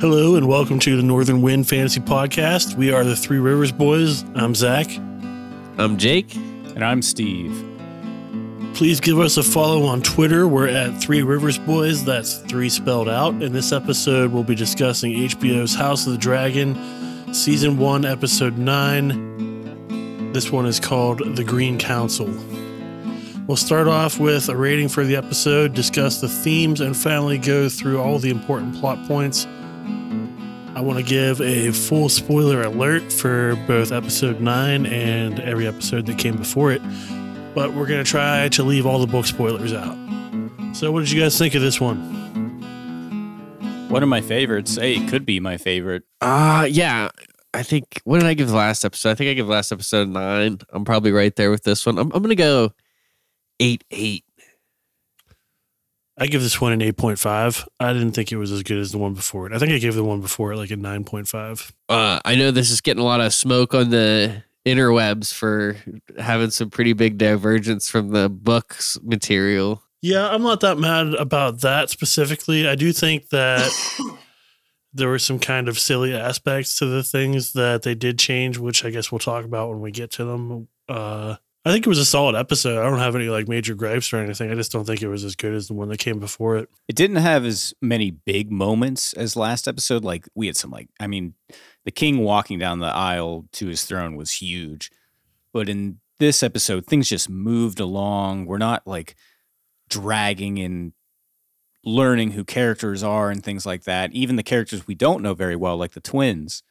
Hello and welcome to the Northern Wind Fantasy Podcast. We are the Three Rivers Boys. I'm Zach. I'm Jake. And I'm Steve. Please give us a follow on Twitter. We're at Three Rivers Boys. That's three spelled out. In this episode, we'll be discussing HBO's House of the Dragon, Season 1, Episode 9. This one is called The Green Council. We'll start off with a rating for the episode, discuss the themes, and finally go through all the important plot points. I want to give a full spoiler alert for both episode 9 and every episode that came before it, but we're going to try to leave all the book spoilers out. So, what did you guys think of this one? One of my favorites. Hey, it could be my favorite. Uh yeah. I think what did I give the last episode? I think I give last episode nine. I'm probably right there with this one. I'm, I'm gonna go eight eight. I give this one an 8.5. I didn't think it was as good as the one before it. I think I gave the one before it like a 9.5. Uh, I know this is getting a lot of smoke on the interwebs for having some pretty big divergence from the books material. Yeah, I'm not that mad about that specifically. I do think that there were some kind of silly aspects to the things that they did change, which I guess we'll talk about when we get to them. Uh, I think it was a solid episode. I don't have any like major gripes or anything. I just don't think it was as good as the one that came before it. It didn't have as many big moments as last episode. Like we had some like I mean, the king walking down the aisle to his throne was huge. But in this episode, things just moved along. We're not like dragging and learning who characters are and things like that. Even the characters we don't know very well, like the twins.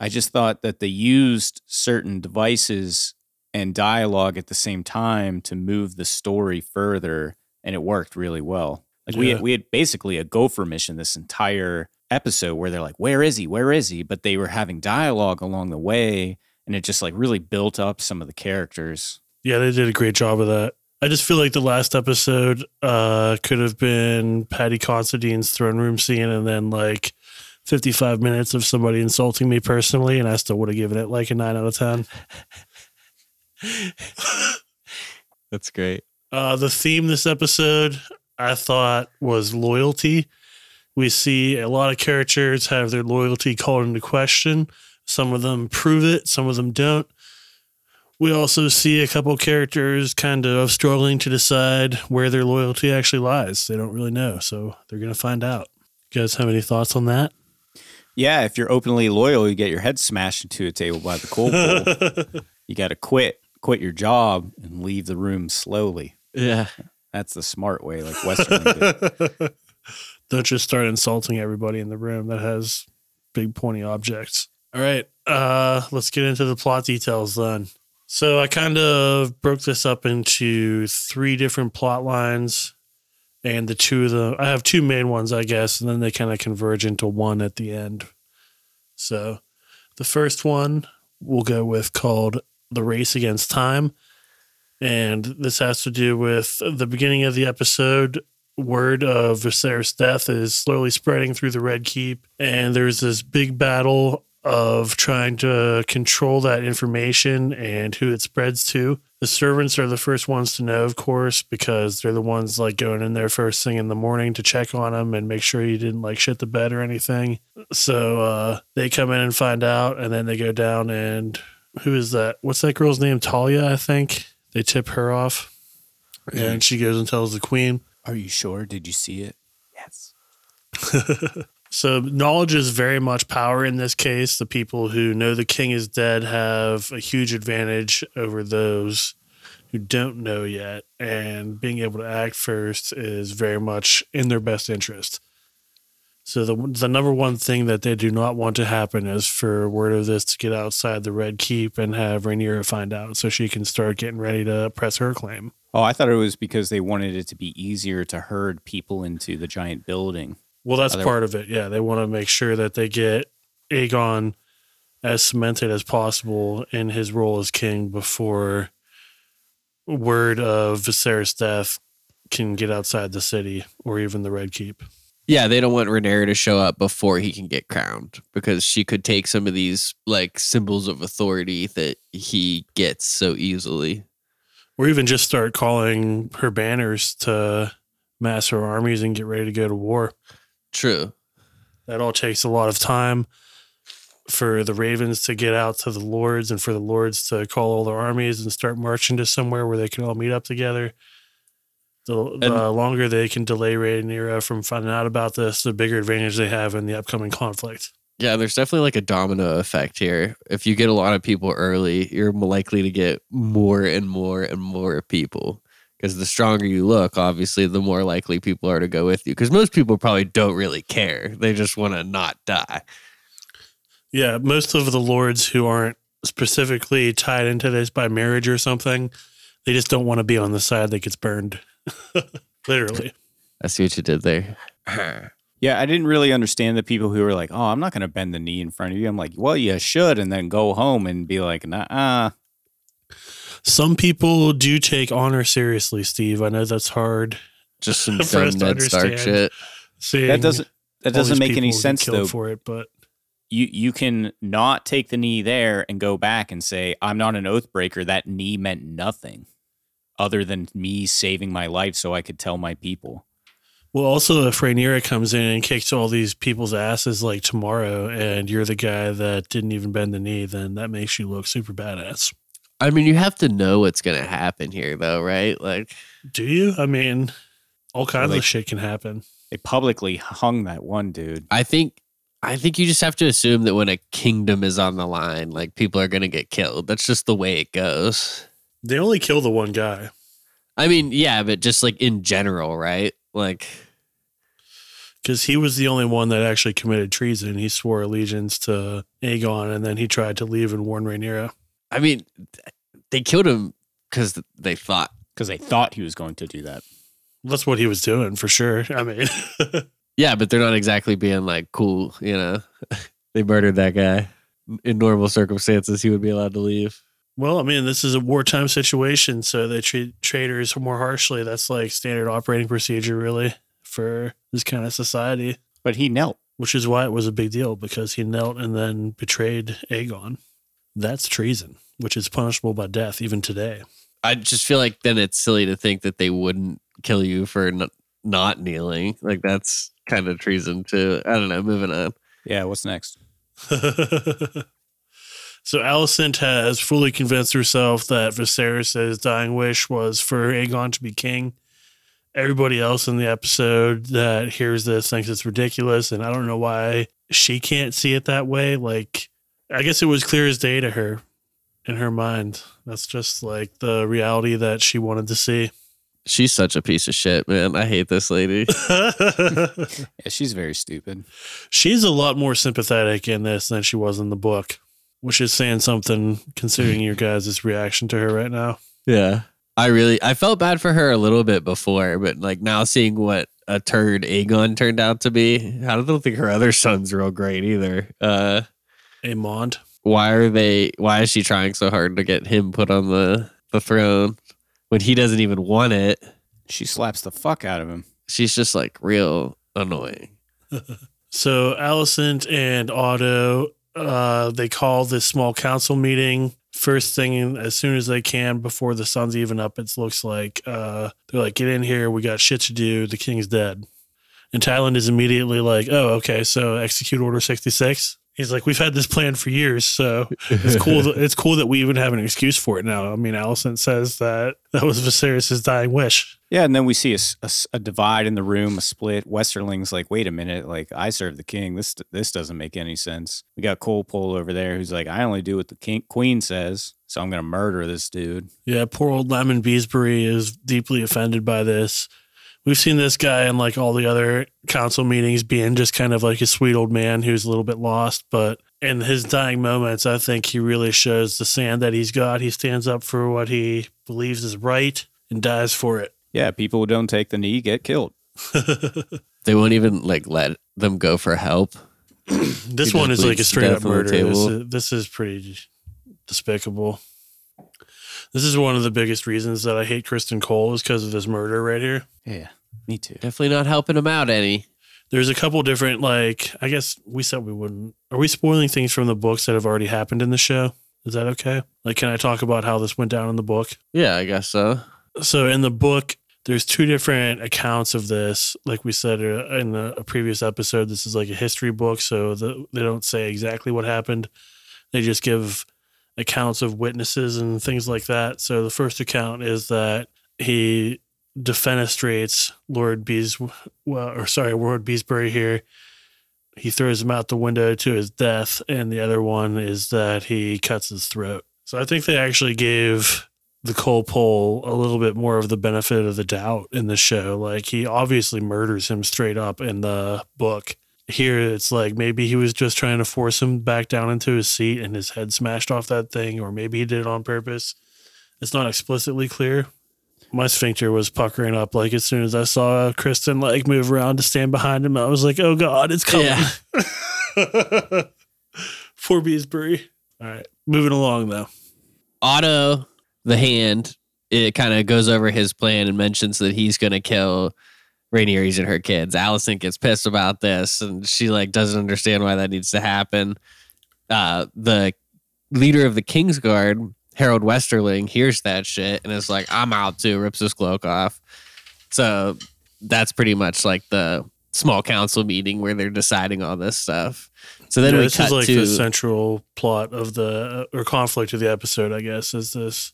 I just thought that they used certain devices and dialogue at the same time to move the story further, and it worked really well. Like we had, we had basically a gopher mission this entire episode where they're like, "Where is he? Where is he?" But they were having dialogue along the way, and it just like really built up some of the characters. Yeah, they did a great job of that. I just feel like the last episode uh, could have been Paddy Considine's throne room scene and then like 55 minutes of somebody insulting me personally, and I still would have given it like a 9 out of 10. That's great. Uh, the theme this episode, I thought, was loyalty. We see a lot of characters have their loyalty called into question. Some of them prove it, some of them don't. We also see a couple characters kind of struggling to decide where their loyalty actually lies. They don't really know, so they're going to find out. You guys have any thoughts on that? Yeah, if you're openly loyal, you get your head smashed into a table by the Cole Pole. you got to quit, quit your job, and leave the room slowly. Yeah. That's the smart way, like Western. Don't just start insulting everybody in the room that has big pointy objects. All right, uh, let's get into the plot details then. So I kind of broke this up into three different plot lines, and the two of them I have two main ones, I guess, and then they kind of converge into one at the end. So the first one we'll go with called "The Race Against Time." And this has to do with the beginning of the episode word of Viserys' death is slowly spreading through the Red Keep, and there's this big battle of trying to control that information and who it spreads to. The servants are the first ones to know, of course, because they're the ones like going in there first thing in the morning to check on him and make sure he didn't like shit the bed or anything. So uh, they come in and find out, and then they go down and who is that? What's that girl's name? Talia, I think. They tip her off, and she goes and tells the queen. Are you sure? Did you see it? Yes. So knowledge is very much power in this case. The people who know the king is dead have a huge advantage over those who don't know yet, and being able to act first is very much in their best interest. So the the number one thing that they do not want to happen is for word of this to get outside the Red Keep and have Rhaenyra find out, so she can start getting ready to press her claim. Oh, I thought it was because they wanted it to be easier to herd people into the giant building. Well, that's Other- part of it. Yeah, they want to make sure that they get Aegon as cemented as possible in his role as king before word of Viserys' death can get outside the city or even the Red Keep. Yeah, they don't want Rhaenyra to show up before he can get crowned because she could take some of these like symbols of authority that he gets so easily. Or even just start calling her banners to mass her armies and get ready to go to war. True. That all takes a lot of time for the ravens to get out to the lords and for the lords to call all their armies and start marching to somewhere where they can all meet up together. The, the longer they can delay Rhaenyra from finding out about this, the bigger advantage they have in the upcoming conflict. Yeah, there's definitely like a domino effect here. If you get a lot of people early, you're likely to get more and more and more people. Because the stronger you look, obviously, the more likely people are to go with you. Because most people probably don't really care. They just want to not die. Yeah, most of the lords who aren't specifically tied into this by marriage or something, they just don't want to be on the side that gets burned. Literally. I see what you did there. Yeah, I didn't really understand the people who were like, "Oh, I'm not going to bend the knee in front of you." I'm like, "Well, you should," and then go home and be like, "Nah." Some people do take honor seriously, Steve. I know that's hard. Just some For us dumb to Ned Stark shit. Seeing That doesn't that doesn't make any sense though. for it, but you you can not take the knee there and go back and say I'm not an oath breaker. That knee meant nothing other than me saving my life so I could tell my people. well, also if Rhaenyra comes in and kicks all these people's asses like tomorrow, and you're the guy that didn't even bend the knee, then that makes you look super badass. I mean, you have to know what's going to happen here, though, right? Like, Do you? I mean, all kinds Like- of shit can happen. They publicly hung that one dude. I think. I think you just have to assume that when a kingdom is on the line, like people are going to get killed. That's just the way it goes. They only kill the one guy. I mean, yeah, but just like in general, right? Like, because he was the only one that actually committed treason. He swore allegiance to Aegon, and then he tried to leave and warn Rhaenyra. I mean, they killed him because they thought. because they thought he was going to do that. That's what he was doing for sure. I mean, Yeah, but they're not exactly being like cool, you know. they murdered that guy. In normal circumstances, he would be allowed to leave. Well, I mean, this is a wartime situation, so they treat traitors more harshly. That's like standard operating procedure, really, for this kind of society. But he knelt. Which is why it was a big deal because he knelt and then betrayed Aegon. That's treason, which is punishable by death even today. I just feel like then it's silly to think that they wouldn't kill you for n- not kneeling. Like that's kind of treason too. I don't know. Moving on. Yeah, what's next? so Alicent has fully convinced herself that Viserys' dying wish was for Aegon to be king. Everybody else in the episode that hears this thinks it's ridiculous, and I don't know why she can't see it that way. Like, I guess it was clear as day to her in her mind. That's just like the reality that she wanted to see. She's such a piece of shit, man. I hate this lady. Yeah, she's very stupid. She's a lot more sympathetic in this than she was in the book, which is saying something considering your guys' reaction to her right now. Yeah. I really I felt bad for her a little bit before, but like now seeing what a turd Aegon turned out to be, I don't think her other son's real great either. Uh Aemond. why are they why is she trying so hard to get him put on the the throne when he doesn't even want it? She slaps the fuck out of him. She's just like real annoying. So Alicent and Otto, uh, they call this small council meeting first thing as soon as they can before the sun's even up. It looks like uh, they're like, "Get in here, we got shit to do. The king's dead." And Tyland is immediately like, "Oh, okay, so execute Order sixty six. He's like, "We've had this plan for years, so it's cool. that, it's cool that we even have an excuse for it now." I mean, Alicent says that that was Viserys' dying wish. Yeah, and then we see a divide in the room, a split. Westerling's like, wait a minute, like I serve the king. This this doesn't make any sense. We got Cole Pole over there who's like, I only do what the king queen says, so I'm gonna murder this dude. Yeah, poor old Lyman Beesbury is deeply offended by this. We've seen this guy in like all the other council meetings being just kind of like a sweet old man who's a little bit lost, but in his dying moments, I think he really shows the sand that he's got. He stands up for what he believes is right and dies for it. Yeah, people who don't take the knee get killed. They won't even like let them go for help. this He one is like a straight up death on the murder. This is, this is pretty despicable. This is one of the biggest reasons that I hate Criston Cole is because of this murder right here. Yeah, me too. Definitely not helping him out any. there's a couple different like I guess we said we wouldn't. Are we spoiling things from the books that have already happened in the show? Is that okay? Like, can I talk about how this went down in the book? Yeah, I guess so. So in the book, there's two different accounts of this. Like we said uh, in a, a previous episode, this is like a history book, so the, they don't say exactly what happened. They just give accounts of witnesses and things like that. So the first account is that he defenestrates Lord Bees, well, or sorry, Lord Beesbury here. He throws him out the window to his death, and the other one is that he cuts his throat. So I think they actually gave the Cole Pole a little bit more of the benefit of the doubt in the show. Like he obviously murders him straight up in the book. Here it's like maybe he was just trying to force him back down into his seat and his head smashed off that thing, or maybe he did it on purpose. It's not explicitly clear. My sphincter was puckering up like as soon as I saw Criston like move around to stand behind him. I was like, "Oh God, it's coming!" Yeah. Poor Beesbury. All right, moving along though. Otto, the hand, it kind of goes over his plan and mentions that he's going to kill Rhaenyra's and her kids. Alicent gets pissed about this and she like doesn't understand why that needs to happen. Uh, the leader of the Kingsguard, Harrold Westerling, hears that shit and is like, I'm out too, rips his cloak off. So that's pretty much like the small council meeting where they're deciding all this stuff. So then Yeah, we this cut is like to the central plot of the or conflict of the episode, I guess, is this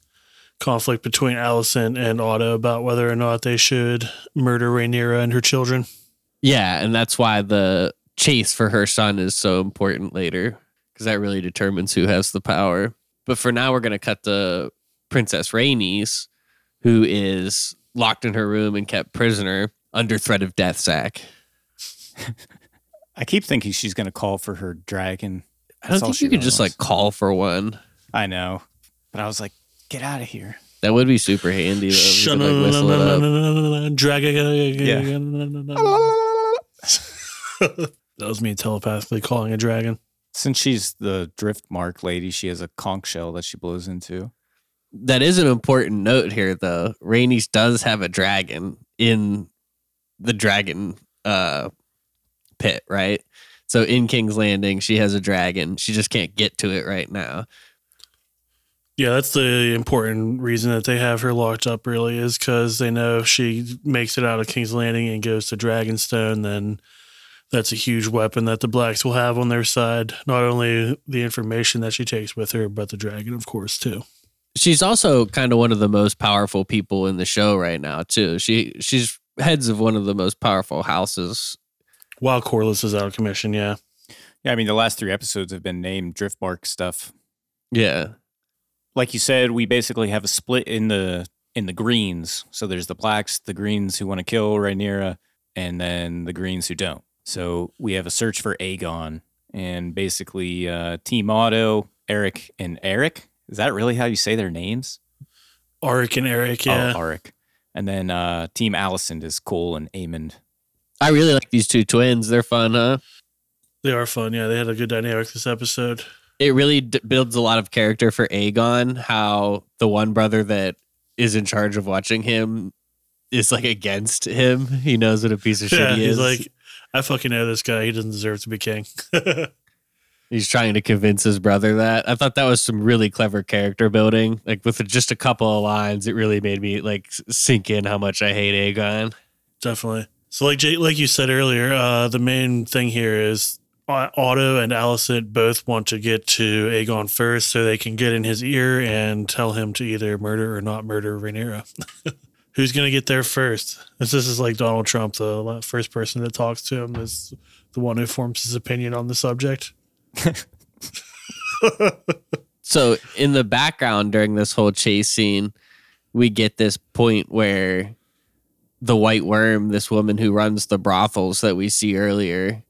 conflict between Alicent and Otto about whether or not they should murder Rhaenyra and her children. Yeah, and that's why the chase for her son is so important later because that really determines who has the power. But for now, we're going to cut to Princess Rhaenys, who is locked in her room and kept prisoner under threat of death sack. I keep thinking she's going to call for her dragon. I don't think she you could just like call for one. I know, but I was like, get out of here. That would be super handy though. if you could, like, whistle it up. Dragon. that was me telepathically calling a dragon. Since she's the Driftmark lady, she has a conch shell that she blows into. That is an important note here, though. Rhaenys does have a dragon in the dragon uh, pit, right? So in King's Landing, she has a dragon. She just can't get to it right now. Yeah, that's the important reason that they have her locked up, really, is because they know if she makes it out of King's Landing and goes to Dragonstone, then that's a huge weapon that the Blacks will have on their side. Not only the information that she takes with her, but the dragon, of course, too. She's also kind of one of the most powerful people in the show right now, too. She she's heads of one of the most powerful houses. While Corlys is out of commission, yeah. Yeah, I mean, the last three episodes have been named Driftmark stuff. Yeah. Like you said, we basically have a split in the in the greens. So there's the blacks, the greens who want to kill Rhaenyra, and then the greens who don't. So we have a search for Aegon, and basically uh, Team Otto, Eric, and Eric. Is that really how you say their names? Arik and Eric, yeah. Oh, Arik. And then uh, Team Alicent is Cole and Aemond. I really like these two twins. They're fun, huh? they are fun. Yeah, they had a good dynamic this episode. It really d- builds a lot of character for Aegon. How the one brother that is in charge of watching him is like against him. He knows what a piece of shit Yeah, he he's is. like, I fucking know this guy. He doesn't deserve to be king. he's trying to convince his brother that. I thought that was some really clever character building. Like with just a couple of lines, it really made me like sink in how much I hate Aegon. Definitely. So, like Jay, like you said earlier, uh, the main thing here is Uh, Otto and Alicent both want to get to Aegon first, so they can get in his ear and tell him to either murder or not murder Rhaenyra. Who's gonna get there first? This this is like Donald Trump, the first person that talks to him is the one who forms his opinion on the subject. So in the background during this whole chase scene, we get this point where the white worm, this woman who runs the brothels that we see earlier,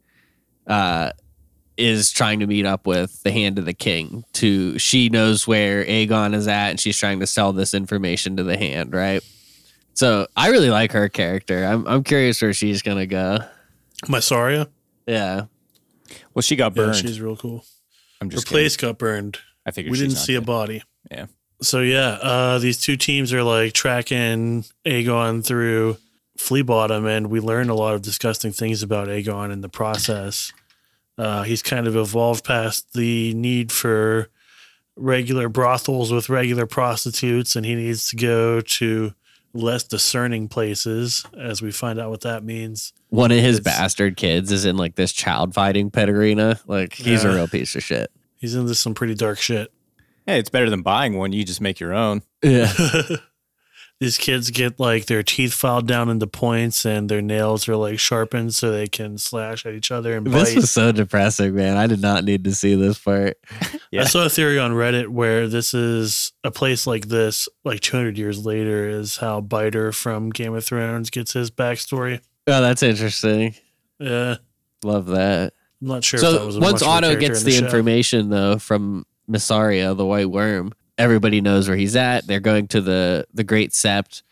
uh, is trying to meet up with the hand of the king. To she knows where Aegon is at, and she's trying to sell this information to the hand, right? So I really like her character. I'm I'm curious where she's gonna go. Mysaria, Yeah, Well, she got yeah, burned. she's real cool. I'm Her just place got burned. I figured we she's didn't not see a body. Yeah. So yeah, uh, these two teams are like tracking Aegon through Flea Bottom, and we learned a lot of disgusting things about Aegon in the process. Uh, he's kind of evolved past the need for regular brothels with regular prostitutes, and he needs to go to less discerning places, as we find out what that means. One of his It's- bastard kids is in like this child fighting pet arena. Like he's a real piece of shit. He's into some pretty dark shit. Hey, it's better than buying one. You just make your own. Yeah. These kids get like their teeth filed down into points and their nails are like sharpened so they can slash at each other and This was so depressing, man. I did not need to see this part. Yeah. I saw a theory on Reddit where this is a place like this, like 200 years later, is how Biter from Game of Thrones gets his backstory. Oh, that's interesting. Yeah, Love that. I'm not sure. if that so was a once much of a Otto gets in the, show. information though from Mysaria, the White Worm, everybody knows where he's at. They're going to the the Great Sept,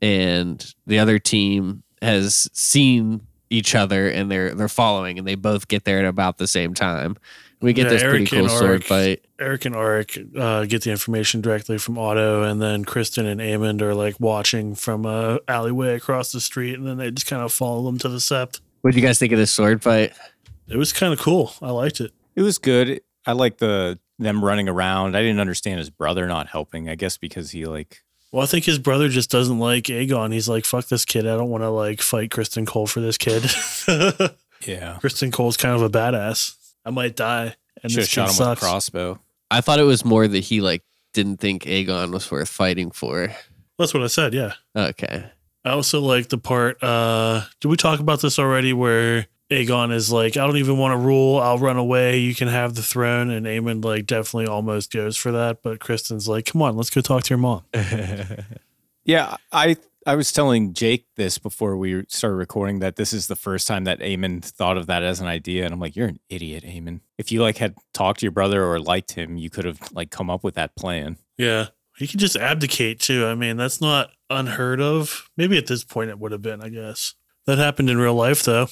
and the other team has seen each other and they're they're following, and they both get there at about the same time. We get Yeah, this Eric pretty cool and sword fight. Eric and Auric uh, get the information directly from Otto, and then Criston and Aemond are like watching from a alleyway across the street, and then they just kind of follow them to the Sept. What do you guys think of this sword fight? It was kind of cool. I liked it. It was good. I like the them running around. I didn't understand his brother not helping. I guess because he like Well, I think his brother just doesn't like Aegon. He's like, "Fuck this kid. I don't want to like fight Criston Cole for this kid." yeah Criston Cole's kind of a badass. I might die, and should have this shot kid him sucks. with a crossbow. I thought it was more that he like didn't think Aegon was worth fighting for. That's what I said. Yeah. Okay. I also like the part. uh Did we talk about this already? Where Aegon is like, "I don't even want to rule. I'll run away. You can have the throne." And Aemon like definitely almost goes for that, but Criston's like, "Come on, let's go talk to your mom." Yeah, I I was telling Jake this before we started recording that this is the first time that Eamon thought of that as an idea, and I'm like, you're an idiot, Eamon. If you like had talked to your brother or liked him, you could have like come up with that plan. Yeah. He could just abdicate too. I mean, that's not unheard of. Maybe at this point it would have been, I guess. That happened in real life though.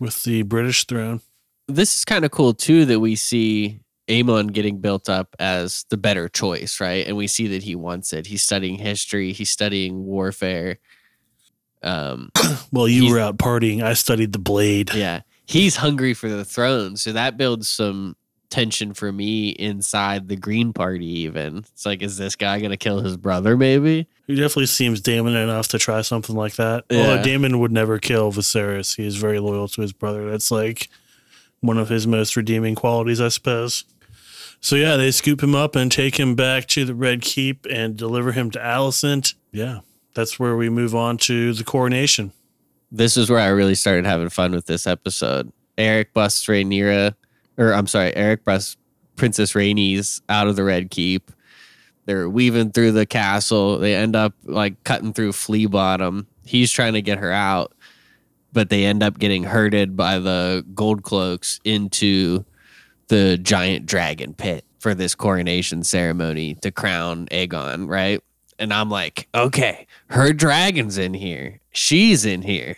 With the British throne. this is kind of cool too that we see Amon getting built up as the better choice, right? And we see that he wants it. He's studying history, he's studying warfare. Um, Well, you were out partying. I studied the blade. yeah, he's hungry for the throne, so that builds some tension for me inside the Green Party. Even it's like, is this guy gonna kill his brother? Maybe. He definitely seems Daemon enough to try something like that. Yeah. Although Daemon would never kill Viserys. He is very loyal to his brother. That's like one of his most redeeming qualities, I suppose. So yeah, they scoop him up and take him back to the Red Keep and deliver him to Alicent. Yeah, that's where we move on to the coronation. this is where I really started having fun with this episode. Eric busts Rhaenyra, or I'm sorry, Eric busts Princess Rhaenys out of the Red Keep. They're weaving through the castle. They end up like cutting through Flea Bottom. He's trying to get her out, but they end up getting herded by the gold cloaks into the giant dragon pit for this coronation ceremony to crown Aegon, right? And I'm like, okay, her dragon's in here. She's in here.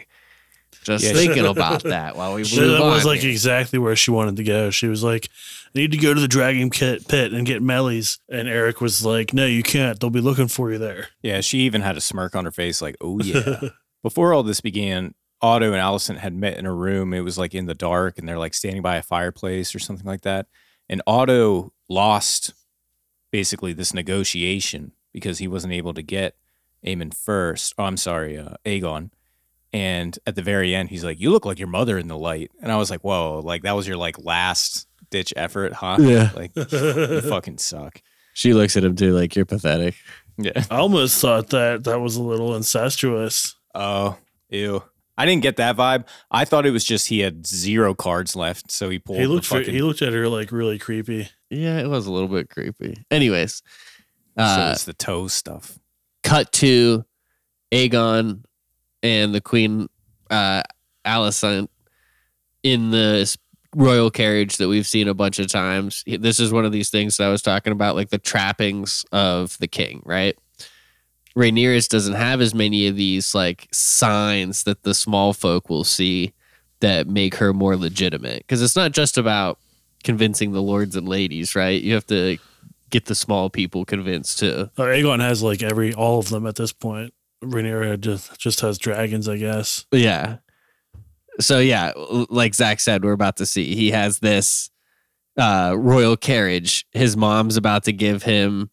Just Yeah. thinking about that while we move that on. was like here. exactly where she wanted to go. She was like, I need to go to the Dragon Pit pit and get Meleys. And Eric was like, No, you can't. They'll be looking for you there. Yeah, she even had a smirk on her face, like, oh yeah. Before all this began, Otto and Alicent had met in a room. It was like in the dark, and they're like standing by a fireplace or something like that. And Otto lost basically this negotiation because he wasn't able to get Aemon first. Oh, I'm sorry, uh, Aegon. And at the very end, he's like, "You look like your mother in the light." And I was like, "Whoa! Like that was your like last ditch effort, huh? Yeah. Like you fucking suck." she looks at him too, like you're pathetic. Yeah. I almost thought that that was a little incestuous. Oh, ew. I didn't get that vibe. I thought it was just he had zero cards left, so he pulled He looked for, fucking. he looked at her like really creepy. Yeah, it was a little bit creepy. Anyways, so uh, it's the toe stuff. cut to Aegon and the Queen uh, Alicent in the royal carriage that we've seen a bunch of times. This is one of these things that I was talking about, like the trappings of the king, right? Rhaenyra doesn't have as many of these like signs that the small folk will see that make her more legitimate. Because it's not just about convincing the lords and ladies, right? You have to get the small people convinced too. Uh, Aegon has like every all of them at this point. Rhaenyra just just has dragons, I guess. Yeah. So yeah, like Zach said, we're about to see. He has this uh royal carriage. His mom's about to give him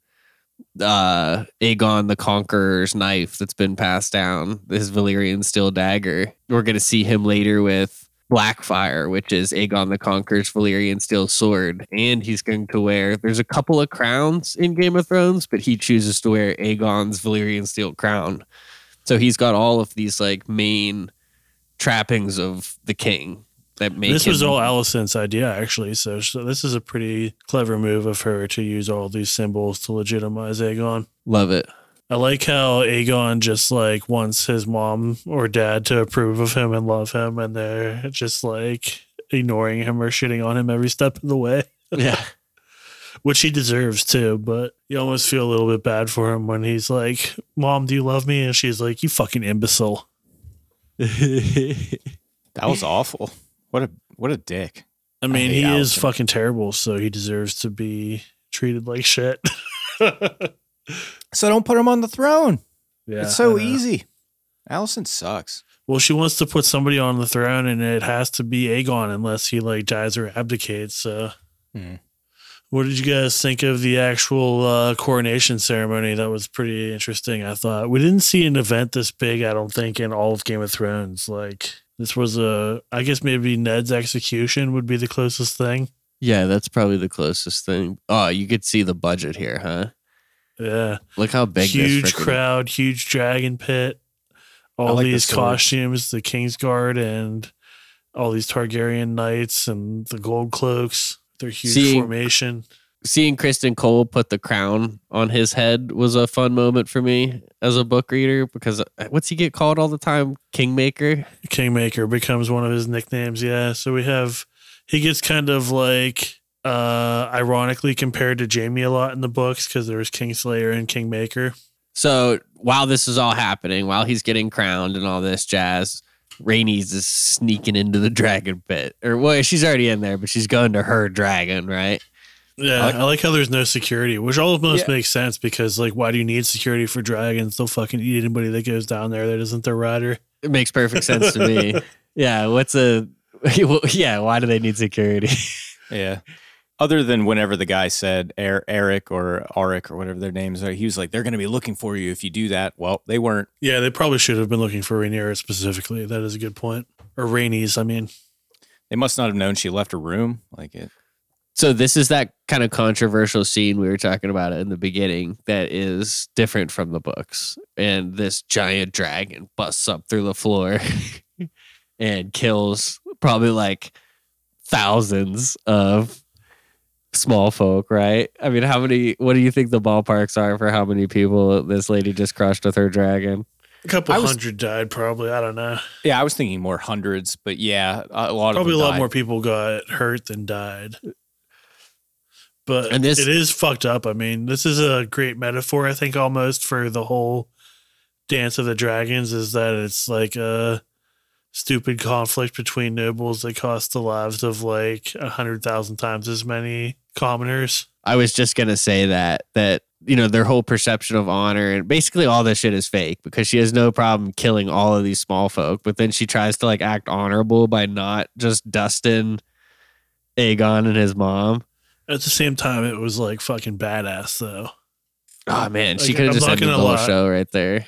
uh Aegon the Conqueror's knife that's been passed down, his Valyrian steel dagger. We're gonna see him later with Blackfyre, which is Aegon the Conqueror's Valyrian steel sword, and he's going to wear. There's a couple of crowns in Game of Thrones, but he chooses to wear Aegon's Valyrian steel crown. So he's got all of these like main trappings of the king that make This was all Alicent's idea, actually. So, so this is a pretty clever move of her to use all these symbols to legitimize Aegon. love it. I like how Aegon just like wants his mom or dad to approve of him and love him, and they're just like ignoring him or shitting on him every step of the way, Yeah. which he deserves too. But you almost feel a little bit bad for him when he's like, "Mom, do you love me?" And she's like, "You fucking imbecile." That was awful. What a what a dick. I mean, hate he is fucking terrible, so he deserves to be treated like shit. So don't put him on the throne. yeah, it's so easy. Alicent sucks. Well, she wants to put somebody on the throne, and it has to be Aegon unless he like dies or abdicates. So, Hmm. What did you guys think of the actual uh, coronation ceremony? That was pretty interesting. I thought we didn't see an event this big. I don't think in all of Game of Thrones. Like this was a, I guess maybe Ned's execution would be the closest thing. Yeah, that's probably the closest thing. Oh, you could see the budget here, huh? Yeah, Look how big huge crowd, huge dragon pit, all like these costumes, the Kingsguard, and all these Targaryen knights and the gold cloaks. Their huge Seeing- formation. Seeing Criston Cole put the crown on his head was a fun moment for me as a book reader because uh, what's he get called all the time? Kingmaker. Kingmaker becomes one of his nicknames. Yeah, so we have he gets kind of like uh ironically compared to Jaime a lot in the books because there's Kingslayer and Kingmaker. So while this is all happening, while he's getting crowned and all this jazz, Rhaenys is sneaking into the dragon pit. Or well, she's already in there, but she's going to her dragon, right? Yeah, I like- I like how there's no security, which almost Yeah. makes sense because like why do you need security for dragons? They'll fucking eat anybody that goes down there that isn't their rider. It makes perfect sense to me. Yeah, what's a yeah, why do they need security? Yeah. Other than whenever the guy said er- Eric or Arik or whatever their names are, he was like, they're going to be looking for you if you do that. Well, they weren't. Yeah, they probably should have been looking for Rhaenyra specifically. That is a good point. Or Rhaenys, I mean. They must not have known she left her room. Like it. So this is that kind of controversial scene we were talking about in the beginning that is different from the books. And this giant dragon busts up through the floor and kills probably like thousands of small folk, right? I mean, how many what do you think the ballparks are for how many people this lady just crushed with her dragon? A couple was- hundred died, probably. I don't know. Yeah, I was thinking more hundreds, but yeah, a lot Probably a of them lot died. more people got hurt than died. But And this- it is fucked up. I mean, this is a great metaphor, I think, almost for the whole Dance of the Dragons is that it's like a stupid conflict between nobles that cost the lives of like a hundred thousand times as many commoners. I was just gonna say that that you know their whole perception of honor and basically all this shit is fake because she has no problem killing all of these small folk, but then she tries to like act honorable by not just dusting Aegon and his mom. At the same time, it was like fucking badass though. Oh man, she Like, could have just ended the whole lie. show right there.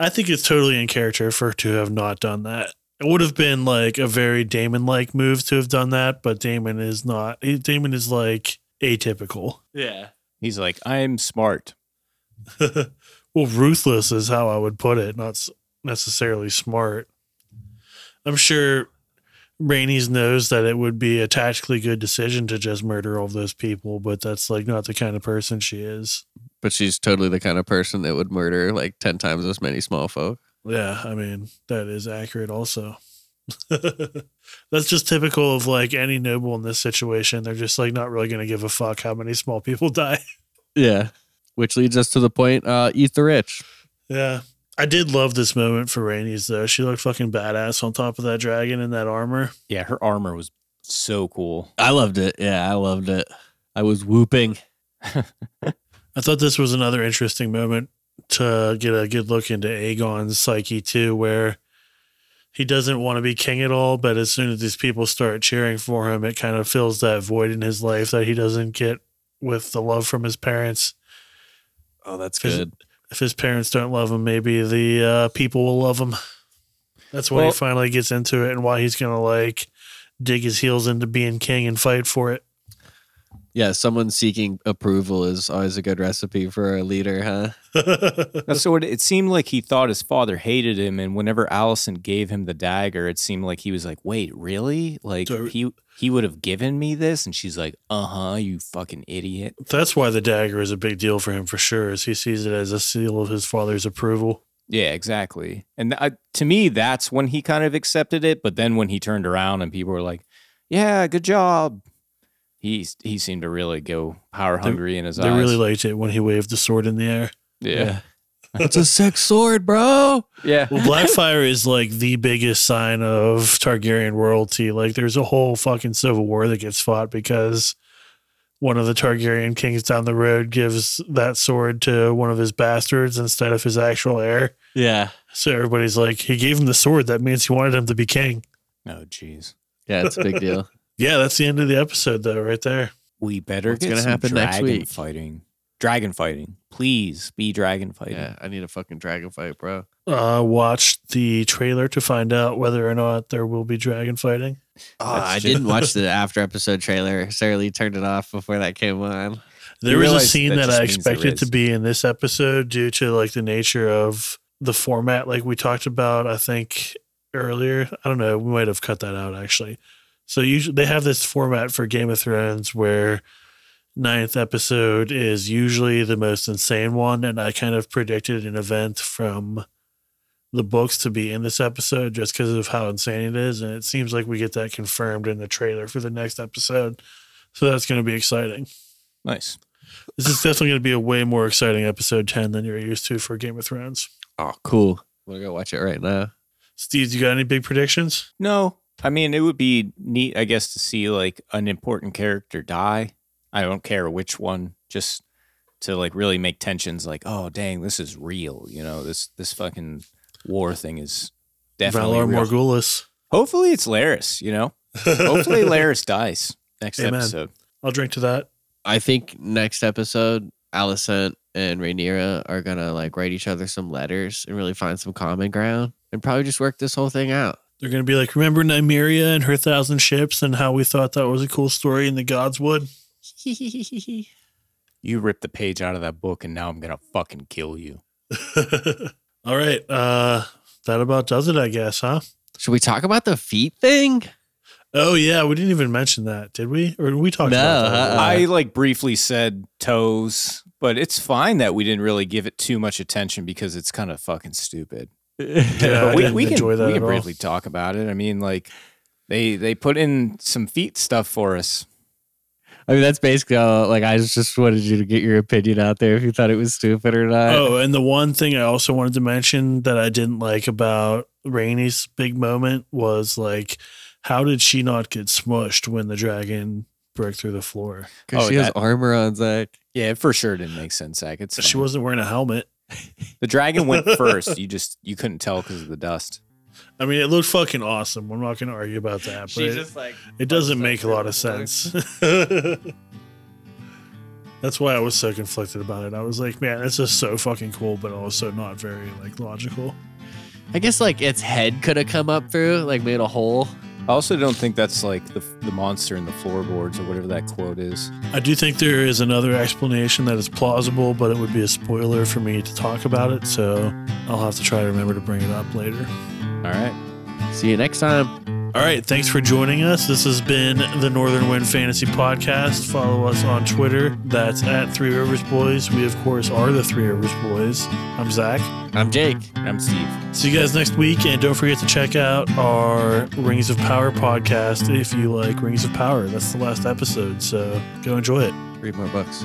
I think it's totally in character for her to have not done that. It would have been like a very Daemon like move to have done that, but Daemon is not. he- Daemon is like atypical. Yeah. He's like, I'm smart. well, ruthless is how I would put it, not necessarily smart. I'm sure Rhaenys knows that it would be a tactically good decision to just murder all those people, but that's like not the kind of person she is. But she's totally the kind of person that would murder like ten times as many small folk. Yeah, I mean, that is accurate also. That's just typical of like any noble in this situation. They're just like not really going to give a fuck how many small people die. Yeah. Which leads us to the point, uh, eat the rich. yeah. I did love this moment for Rhaenys though. She looked fucking badass on top of that dragon in that armor. Yeah, her armor was so cool. I loved it. Yeah, I loved it. I was whooping. I thought this was another interesting moment to get a good look into Aegon's psyche too, where he doesn't want to be king at all, but as soon as these people start cheering for him, it kind of fills that void in his life that he doesn't get with the love from his parents. Oh, that's good. If his parents don't love him, maybe the uh, people will love him. That's when Well- he finally gets into it and why he's gonna like dig his heels into being king and fight for it. Yeah, someone seeking approval is always a good recipe for a leader, huh? That's so it, it seemed like he thought his father hated him, and whenever Alicent gave him the dagger, it seemed like he was like, "Wait, really? Like So- he he would have given me this?" And she's like, "Uh huh, you fucking idiot." That's why the dagger is a big deal for him for sure. as he sees it as a seal of his father's approval. Yeah, exactly. And I, to me, that's when he kind of accepted it. But then when he turned around and people were like, "Yeah, good job," he he seemed to really go power hungry in his They eyes. really liked it when he waved the sword in the air. yeah, that's a sick sword, bro. yeah. Well, Blackfyre is like the biggest sign of Targaryen royalty. Like, there's a whole fucking civil war that gets fought because one of the Targaryen kings down the road gives that sword to one of his bastards instead of his actual heir. Yeah. So everybody's like, he gave him the sword. That means he wanted him to be king. Oh, jeez. Yeah, it's a big deal. Yeah, that's the end of the episode, though, right there. We better What's get gonna some happen next dragon week? fighting. Dragon fighting, please be dragon fighting. Yeah, I need a fucking dragon fight, bro. Uh, watch the trailer to find out whether or not there will be dragon fighting. Oh, I true. didn't watch the after episode trailer. Sarah Lee turned it off before that came on. There You was a scene that that, I just means there expected to be in this episode due to like the nature of the format, like we talked about. I think earlier. I don't know. We might have cut that out actually. So usually they have this format for Game of Thrones where ninth episode is usually the most insane one, and I kind of predicted an event from the books to be in this episode just because of how insane it is, and it seems like we get that confirmed in the trailer for the next episode. So that's going to be exciting. Nice. This is definitely going to be a way more exciting episode 10 than you're used to for Game of Thrones. Oh, cool. I'm gonna go watch it right now. Steve, you got any big predictions? No, I mean it would be neat, I guess, to see like an important character die. I don't care which one, just to like really make tensions. Like, oh dang, this is real. You know, this this fucking war thing is definitely Valar real. Morghulis. Hopefully, it's Larys. You know, hopefully Larys dies next Amen. episode. I'll drink to that. I think next episode, Alicent and Rhaenyra are gonna like write each other some letters and really find some common ground and probably just work this whole thing out. They're going to be like, remember Nymeria and her thousand ships and how we thought that was a cool story in the godswood? You ripped the page out of that book, and now I'm gonna fucking kill you. All right. Uh, that about does it, I guess, huh? Should we talk about the feet thing? Oh, yeah. We didn't even mention that, did we? Or we talked No, about that? uh-uh. I like briefly said toes, but it's fine that we didn't really give it too much attention because it's kind of fucking stupid. Yeah, But we, we can enjoy that we at can all. briefly talk about it. I mean, like they they put in some feet stuff for us. I mean, that's basically all. Like, I just wanted you to get your opinion out there if you thought it was stupid or not. Oh, and the one thing I also wanted to mention that I didn't like about Rhaenys' big moment was like, how did she not get smushed when the dragon broke through the floor? Because Oh, she has armor on, Zach. Yeah, it for sure didn't make sense, Zach. It's She fine. wasn't wearing a helmet. The dragon went first. You just you couldn't tell because of the dust. I mean, it looked fucking awesome. I'm not going to argue about that, but it, like it doesn't make a lot of sense. That's why I was so conflicted about it. I was like, man, this is so fucking cool, but also not very like logical. I guess like its head could have come up through, like made a hole. I also don't think that's like the the monster in the floorboards or whatever that quote is. I do think there is another explanation that is plausible, but it would be a spoiler for me to talk about it, so I'll have to try to remember to bring it up later. All right. See you next time. All right, thanks for joining us. This has been the Northern Wind Fantasy Podcast. Follow us on Twitter. That's at Three Rivers Boys. We, of course, are the Three Rivers Boys. I'm Zach. I'm Jake. I'm Steve. See you guys next week, and don't forget to check out our Rings of Power podcast if you like Rings of Power. That's the last episode, so go enjoy it. Read more books.